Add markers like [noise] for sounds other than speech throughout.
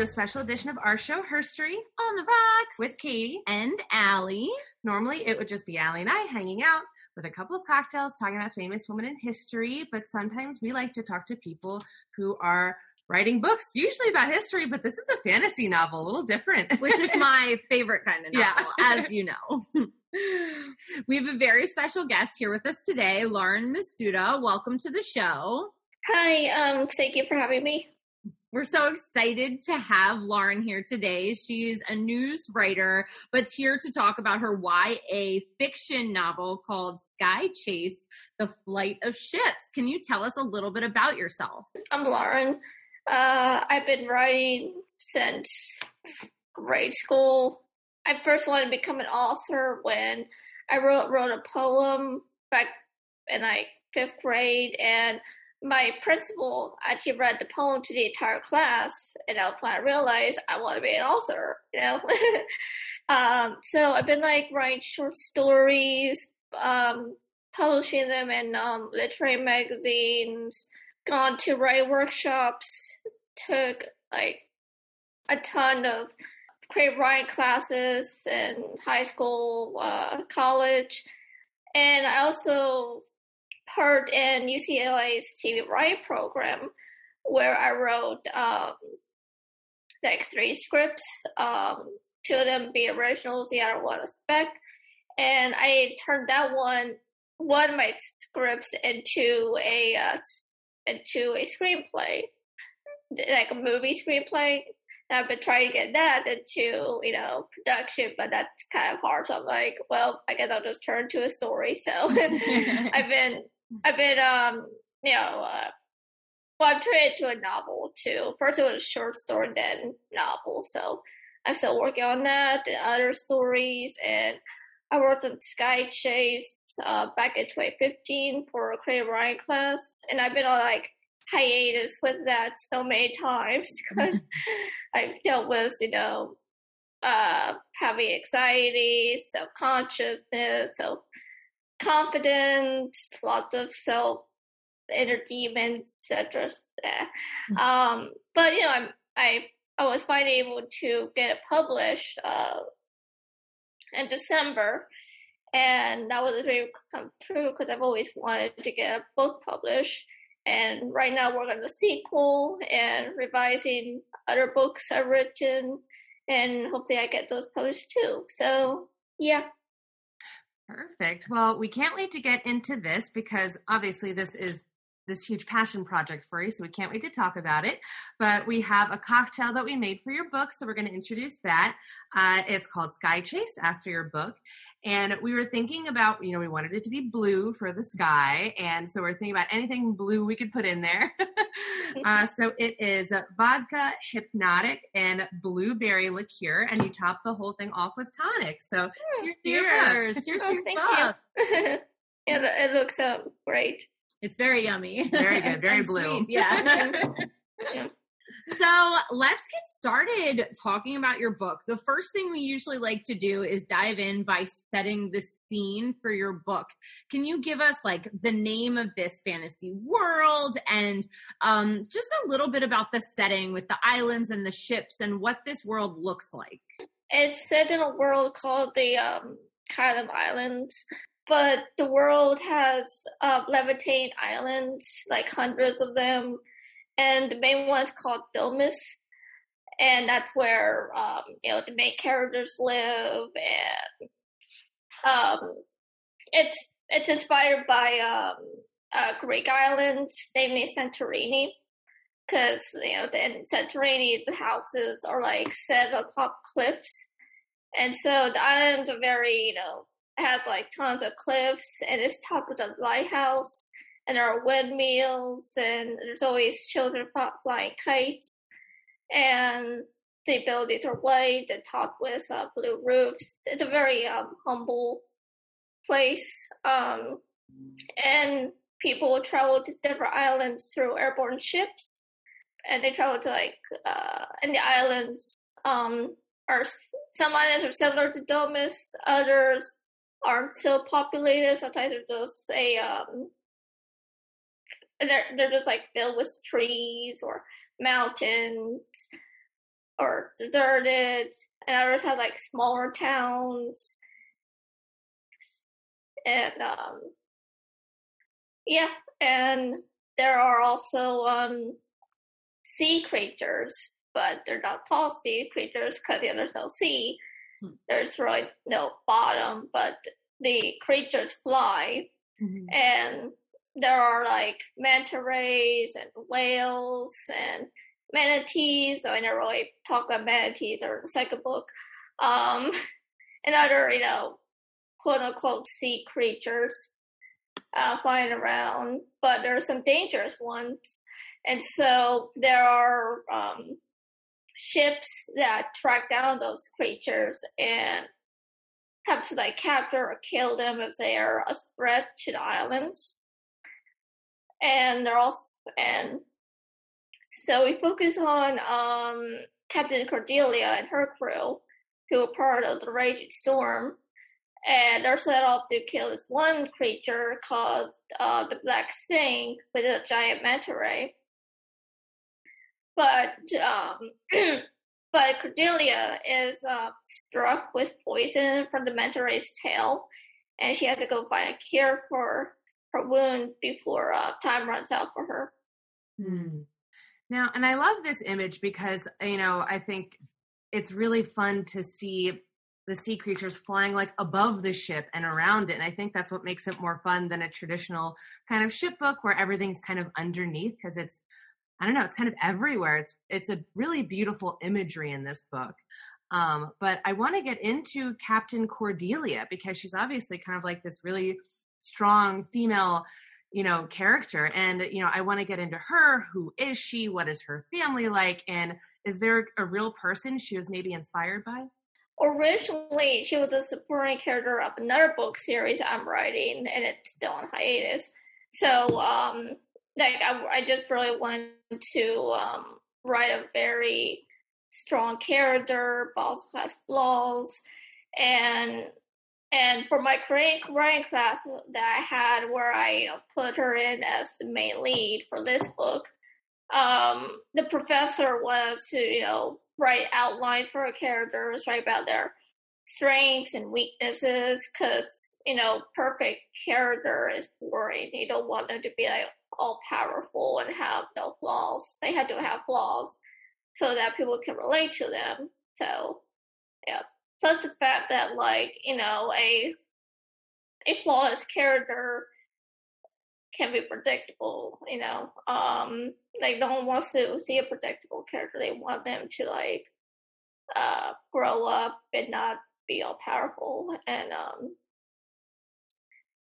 to a special edition of our show, Herstory, On the rocks with Katie. and Allie. Normally, it would just be Allie and I hanging out with a couple of cocktails talking about famous women in history, but sometimes we like to talk to people who are writing books, usually about history, but this is a fantasy novel, a little different. which is [laughs] my favorite kind of Yeah. novel, as you know. [laughs] we have a very special guest here with us today, Lauren Masuda. Welcome to the show. Hi, um, thank you for having me. We're so excited to have Lauren here today. She's a news writer, but's here to talk about her YA fiction novel called Sky Chase The Flight of Ships. Can you tell us a little bit about yourself? I'm Lauren. Uh, I've been writing since grade school. I first wanted to become an author when I wrote wrote a poem back in like fifth grade, and my principal actually read the poem to the entire class, and that's when I realized I want to be an author. You know, [laughs] um, so I've been like writing short stories, um, publishing them in um, literary magazines, gone to write workshops, took like a ton of creative writing classes in high school, uh, college, and I also part in UCLA's TV writing program where I wrote um, like three scripts, um, two of them be originals, the other one a spec, and I turned that one one of my scripts into a uh, into a screenplay, like a movie screenplay. And I've been trying to get that into you know production, but that's kind of hard. So I'm like, well, I guess I'll just turn to a story. So [laughs] I've been [laughs] I've been um you know uh, well I've turned it into a novel too. First it was a short story, then novel. So I'm still working on that and other stories and I worked on Sky Chase uh, back in 2015 for a creative writing class, and I've been on like hiatus with that so many [laughs] times because [laughs] I dealt with you know uh, having anxiety, self consciousness, self confidence, lots of self demons, etc. Um, but you know, I'm I I was finally able to get it published uh, in December, and that was a dream come true because I've always wanted to get a book published. And right now, we're on the sequel and revising other books I've written, and hopefully, I get those published too. So, yeah. Perfect. Well, we can't wait to get into this because obviously this is this huge passion project for you, so we can't wait to talk about it. But we have a cocktail that we made for your book, so we're going to introduce that. Uh, it's called Sky Chase after your book. And we were thinking about, you know, we wanted it to be blue for the sky. And so we're thinking about anything blue we could put in there. [laughs] uh, so it is vodka, Hpnotiq, and blueberry liqueur. And you top the whole thing off with tonic. So cheers to your. Cheers. Cheers [laughs] to Oh, thank book. you. yeah, [laughs] it looks um, great. It's very yummy. Very good, very blue. sweet, Yeah. Yeah. So let's get started talking about your book. The first thing we usually like to do is dive in by setting the scene for your book. Can you give us like the name of this fantasy world and um, just a little bit about the setting with the islands and the ships and what this world looks like? It's set in a world called the um, Kylam Islands, but the world has uh, levitating islands, like hundreds of them, and the main one's called Domus, and that's where um, you know the main characters live, and um, it's it's inspired by um, uh, Greek islands, namely Santorini because you know in Santorini the houses are like set on top cliffs, and so the islands are very you know has like tons of cliffs and it's topped with a lighthouse and there are windmills and there's always children flying kites and the buildings are white and topped with uh, blue roofs. It's a very um, humble place, um, and people travel to different islands through airborne ships and they travel to like uh and the islands um are some islands are similar to Domus, others aren't so populated. Sometimes they're just a um they're they're just like filled with trees or mountains or deserted, and others have like smaller towns. And um, yeah, and there are also um, sea creatures, but they're not tall sea creatures because there's no sea. Hmm. There's really no bottom, but the creatures fly. Mm-hmm. And there are like manta rays and whales and manatees. So I never really talk about manatees or the second book. Um, [laughs] and other, you know, quote unquote sea creatures uh, flying around, but there are some dangerous ones. And so there are um, ships that track down those creatures and have to like capture or kill them if they are a threat to the islands. And they're all and so we focus on um, Captain Cordelia and her crew, who are part of the Raging Storm, and they're set off to kill this one creature called uh, the Black Sting with a giant manta ray. But um, [clears throat] but Cordelia is uh, struck with poison from the manta ray's tail, and she has to go find a cure for her wound before uh, time runs out for her. Hmm. Now, and I love this image because you know I think it's really fun to see the sea creatures flying like above the ship and around it. And I think that's what makes it more fun than a traditional kind of ship book where everything's kind of underneath because it's I don't know, it's kind of everywhere. It's it's a really beautiful imagery in this book. Um, but I want to get into Captain Cordelia because she's obviously kind of like this really strong female, you know, character. And, you know, I want to get into her. Who is she? What is her family like? And is there a real person she was maybe inspired by? originally she was a supporting character of another book series I'm writing, and it's still on hiatus. So, um, like I, I just really wanted to um, write a very strong character, but has flaws, and and for my creative writing class that I had, where I you know, put her in as the main lead for this book, um, the professor was to you know write outlines for her characters, write about their strengths and weaknesses, because you know, perfect character is boring. You don't want them to be like all powerful and have no flaws. They have to have flaws so that people can relate to them. So, yeah. Plus the fact that like you know a a flawless character can be predictable, you know. Um, like no one wants to see a predictable character. They want them to like uh grow up and not be all powerful. And um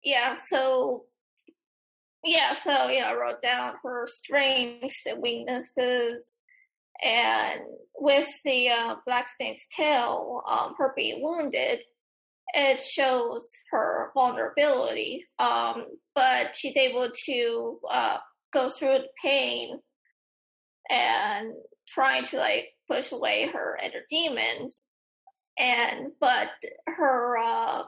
yeah, so yeah, so you know, I wrote down her strengths and weaknesses and with the uh, Black Sting's tail, um, her being wounded, it shows her vulnerability. Um, but she's able to uh, go through the pain and trying to like push away her inner demons. And but her um,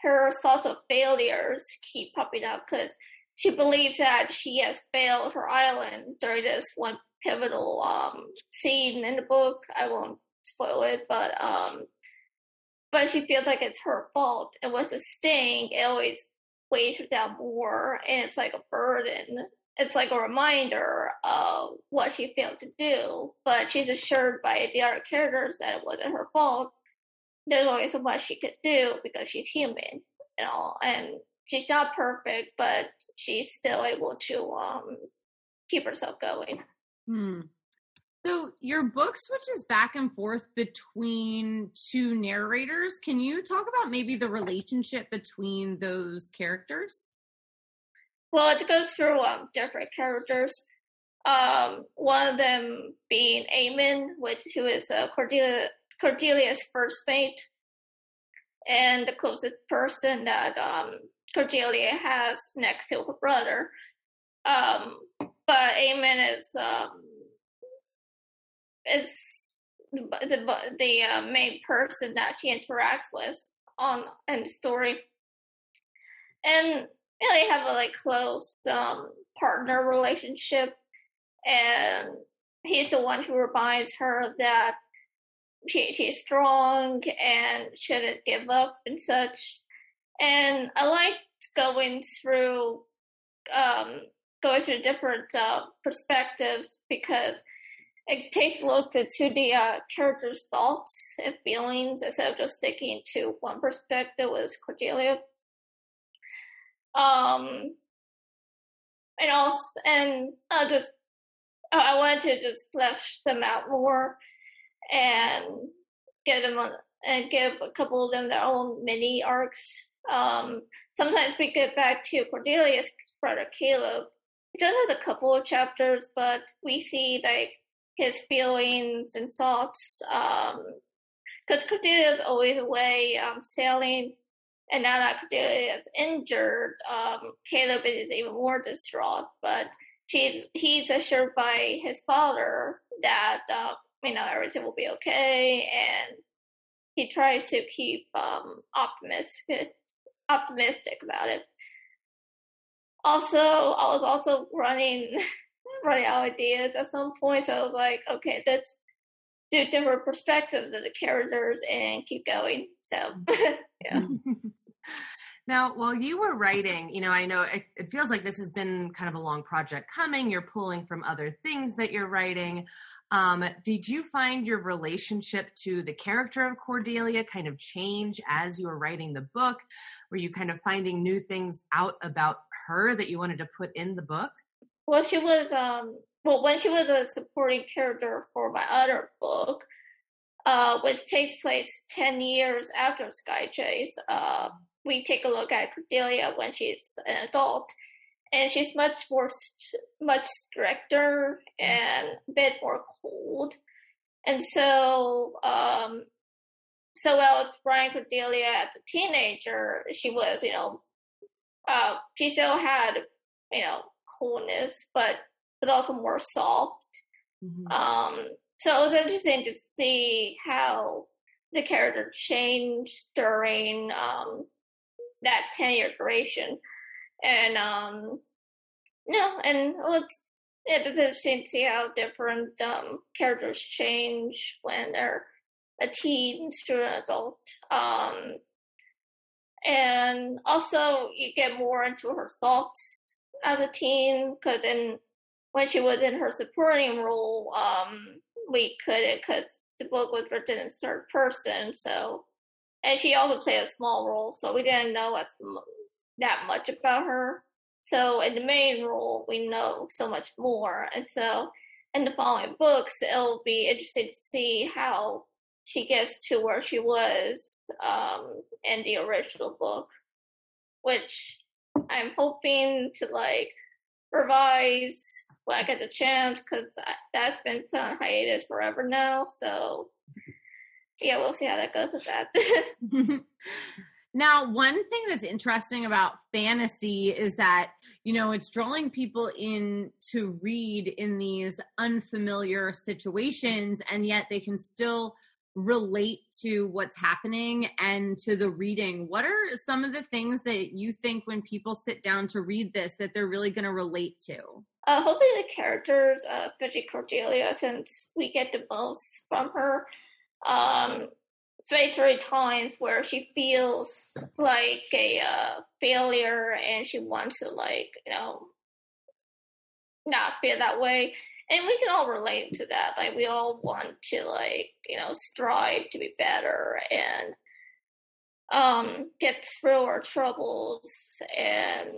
her thoughts of failures keep popping up because she believes that she has failed her island during this one pivotal um, scene in the book. I won't spoil it, but um, but she feels like it's her fault. And with a sting, it always weighs her down more, and it's like a burden. It's like a reminder of what she failed to do, but she's assured by the other characters that it wasn't her fault. There's only so much she could do because she's human, you know, and she's not perfect, but she's still able to um keep herself going. Hmm. So your book switches back and forth between two narrators. Can you talk about maybe the relationship between those characters? Well, it goes through um, different characters. Um, one of them being Eamon, which who is uh, Cordelia, Cordelia's first mate, and the closest person that um, Cordelia has next to her brother. Um, but Eamon is um, is the the uh, main person that she interacts with on in the story, and you know, they have a like close um, partner relationship, and he's the one who reminds her that she she's strong and shouldn't give up and such. And I liked going through um, going through different uh, perspectives because it takes a look into the uh, character's thoughts and feelings instead of just sticking to one perspective with Cordelia. Um, and also, and I just I wanted to just flesh them out more and get them on and give a couple of them their own mini arcs. Um, sometimes we get back to Cordelia's brother Caleb. He does have a couple of chapters, but we see like his feelings and thoughts. Um, because Cordelia is always away um, sailing, and now that Cordelia is injured, um, Caleb is even more distraught. But he's he's assured by his father that uh, you know everything will be okay, and he tries to keep um, optimistic [laughs] optimistic about it. Also, I was also running [laughs] running out of ideas at some point, so I was like, okay, let's do different perspectives of the characters and keep going. So, [laughs] yeah. [laughs] Now, while you were writing, you know, I know it, it, feels like this has been kind of a long project coming. You're pulling from other things that you're writing. Um, did you find your relationship to the character of Cordelia kind of change as you were writing the book? Were you kind of finding new things out about her that you wanted to put in the book? Well, she was, um, well, when she was a supporting character for my other book, uh, which takes place 10 years after Sky Chase, uh, we take a look at Cordelia when she's an adult, and she's much more, much stricter and a bit more cold. And so, um, so while writing Cordelia as a teenager, she was, you know, uh, she still had, you know, coolness, but but also more soft. Mm-hmm. Um, so it was interesting to see how the character changed during um, that 10 year duration. And, um, no, and well, it's, it's interesting to see how different um, characters change when they're a teen to an adult. Um, and also, you get more into her thoughts as a teen because in when she was in her supporting role, um, we could because the book was written in third person, so and she also played a small role, so we didn't know as that much about her. So in the main role, we know so much more, and so in the following books, it'll be interesting to see how she gets to where she was um, in the original book, which I'm hoping to like revise when I get the chance because that's been put on hiatus forever now. So yeah, we'll see how that goes with that. [laughs] [laughs] now, one thing that's interesting about fantasy is that you know it's drawing people in to read in these unfamiliar situations, and yet they can still relate to what's happening and to the reading. What are some of the things that you think when people sit down to read this that they're really going to relate to? Uh, hopefully, the characters, uh, Cordelia, since we get the most from her, um, three three times where she feels like a uh, failure and she wants to, like, you know, not feel that way and we can all relate to that. Like we all want to like, you know, strive to be better and um get through our troubles and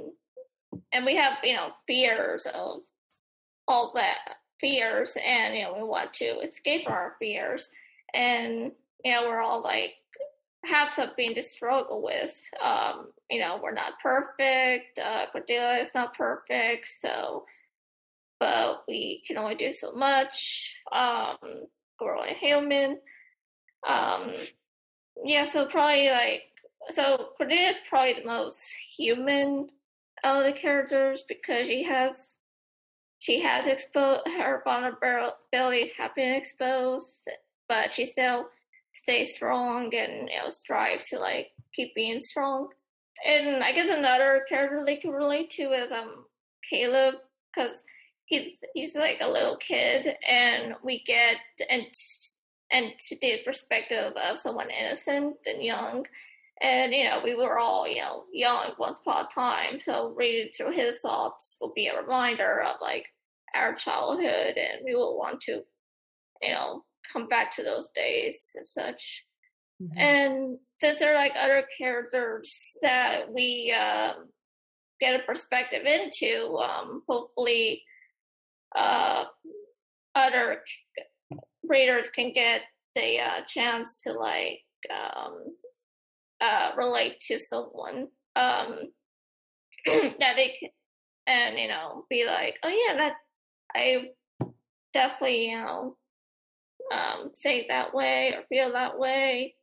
and we have, you know, fears of all that fears and you know, we want to escape our fears and know, we're all like have something to struggle with. Um, you know, we're not perfect. Uh, Cordelia is not perfect, so but we can only do so much. Um, we're only human. Um, yeah, so probably like so Cordelia is probably the most human of the characters because she has she has exposed her vulnerabilities have been exposed, but she still stays strong and you know strive to like keep being strong. And I guess another character they can relate to is um Caleb because he's he's like a little kid, and we get and and to the perspective of someone innocent and young. And you know, we were all you know young once upon a time, so reading through his thoughts will be a reminder of like our childhood, and we will want to, you know, come back to those days and such. Mm-hmm. And since there are like other characters that we um, get a perspective into, um, hopefully uh, other readers can get the uh, chance to like um, uh, relate to someone um, [clears throat] that they can, and you know be like, oh yeah, that I definitely you know um, say that way or feel that way.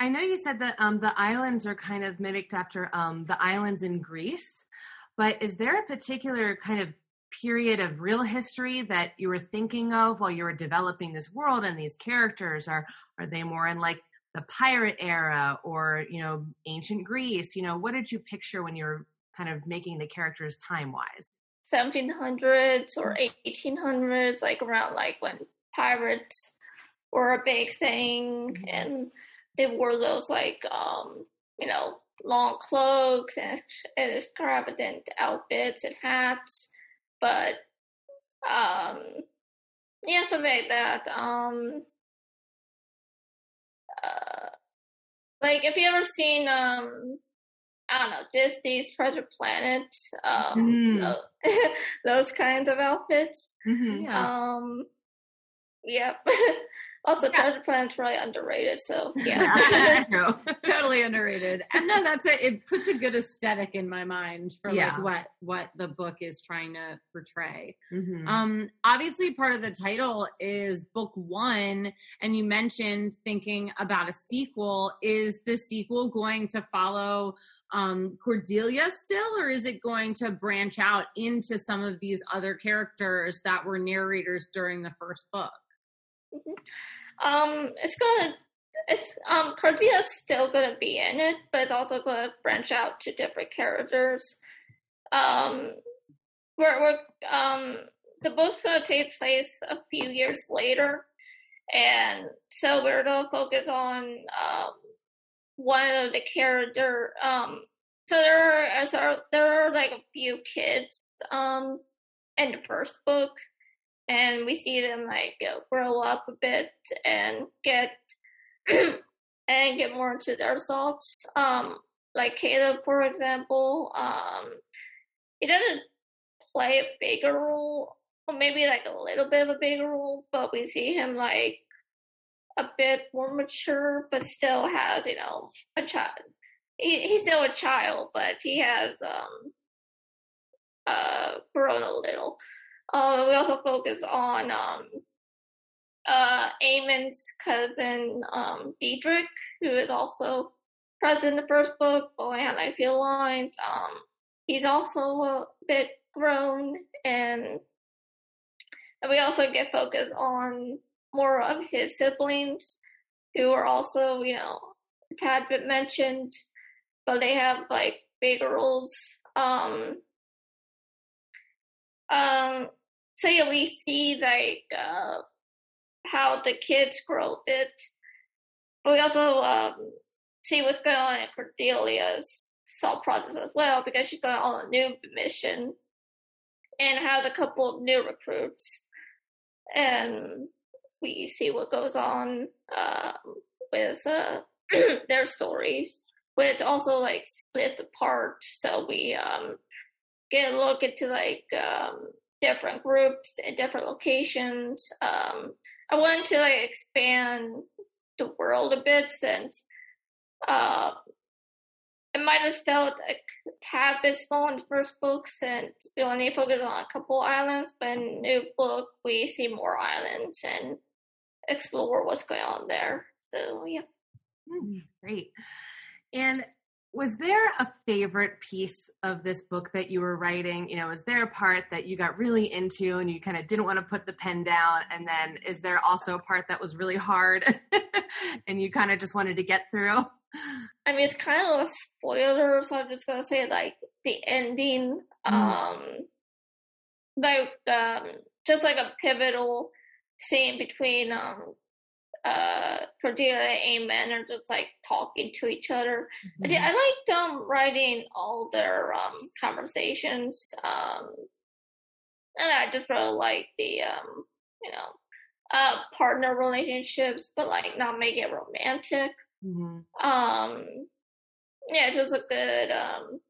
I know you said that um, the islands are kind of mimicked after um, the islands in Greece, but is there a particular kind of period of real history that you were thinking of while you were developing this world and these characters? Are are they more in like the pirate era or you know ancient Greece? You know, what did you picture when you were kind of making the characters time wise? 1700s or 1800s, like around like when pirates were a big thing mm-hmm. and they wore those like um you know long cloaks and, and extravagant outfits and hats but um yeah something like that um uh, like if you ever seen um I don't know Disney's Treasure Planet, um, mm. those, [laughs] those, kinds of outfits. Mm-hmm, yeah. Um, yep. [laughs] Also, yeah. Treasure Planet's really underrated. So yeah, yeah [laughs] totally underrated. And no, that's it. It puts a good aesthetic in my mind for yeah. like what what the book is trying to portray. Mm-hmm. Um, obviously, part of the title is book one, and you mentioned thinking about a sequel. Is the sequel going to follow? um, Cordelia still, or is it going to branch out into some of these other characters that were narrators during the first book? Um, it's gonna, it's um, Cordelia's still gonna be in it, but it's also gonna branch out to different characters. Um, we're, we're um, the book's gonna take place a few years later, and so we're gonna focus on um, one of the character. Um, so there are so there are like a few kids um in the first book and we see them like grow up a bit and get [clears throat] and get more into their. Um, like Caleb, for example, um, he doesn't play a bigger role, or maybe like a little bit of a bigger role, but we see him like a bit more mature, but still has you know a child. He, he's still a child, but he has um uh grown a little. Uh, we also focus on um, uh, Eamon's cousin, um, Diedrich, who is also present in the first book, Boy and I Feel Lines. Um, he's also a bit grown, and, and we also get focus on more of his siblings, who are also, you know, tad bit mentioned, but they have like bigger roles. Um, um, so yeah, we see like uh, how the kids grow a bit. But we also um, see what's going on in Cordelia's thought process as well because she's going on a new mission and has a couple of new recruits. And we see what goes on uh, with uh, [clears throat] their stories, it's also like split apart. So we um, get a look into like um, different groups in different locations. Um, I wanted to like expand the world a bit since uh, it might have felt a tad bit small in the first book since we only focus on a couple islands, but in the new book we see more islands and explore what's going on there. So yeah. Mm, great. And was there a favorite piece of this book that you were writing? You know was there a part that you got really into and you kind of didn't want to put the pen down? And then is there also a part that was really hard [laughs] and you kind of just wanted to get through? I mean it's kind of a spoiler so i'm just gonna say like the ending mm. um like um just like a pivotal scene between um uh Cordelia and Eamon are just like talking to each other. I, did, I liked um writing all their um conversations. Um and I just really like the um you know uh partner relationships but like not make it romantic. Mhm. Um yeah, just a good um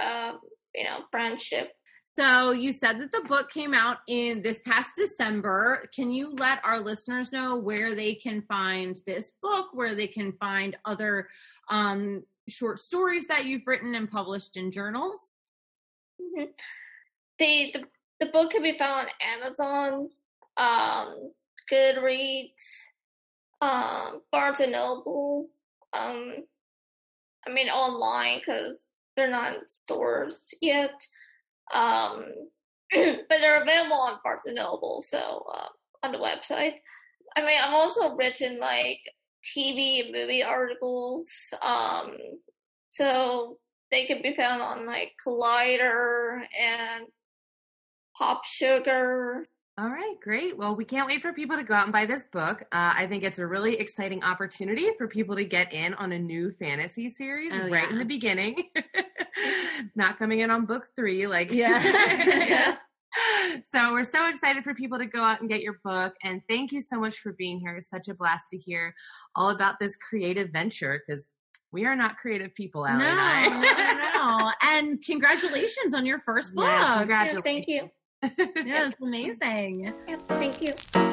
um you know friendship. So you said that the book came out in this past December. Can you let our listeners know where they can find this book, where they can find other um, short stories that you've written and published in journals? Mhm. The, the the book can be found on Amazon, um, Goodreads, um, Barnes and Noble. Um, I mean online because they're not in stores yet. Um, [clears throat] but they're available on Barnes and Noble, so uh, on the website. I mean, I've also written like TV and movie articles, um, so they can be found on like Collider and Pop Sugar. All right, great. Well, we can't wait for people to go out and buy this book. Uh, I think it's a really exciting opportunity for people to get in on a new fantasy series Oh, right yeah. in the beginning. [laughs] Not coming in on book three, like Yeah. [laughs] Yeah. so we're so excited for people to go out and get your book. And thank you so much for being here. It's such a blast to hear all about this creative venture because we are not creative people, Allie no, and I. no, no. [laughs] And congratulations on your first book. Yes, Yeah, congratulations. thank you. [laughs] Yeah, was amazing. Yeah, thank you.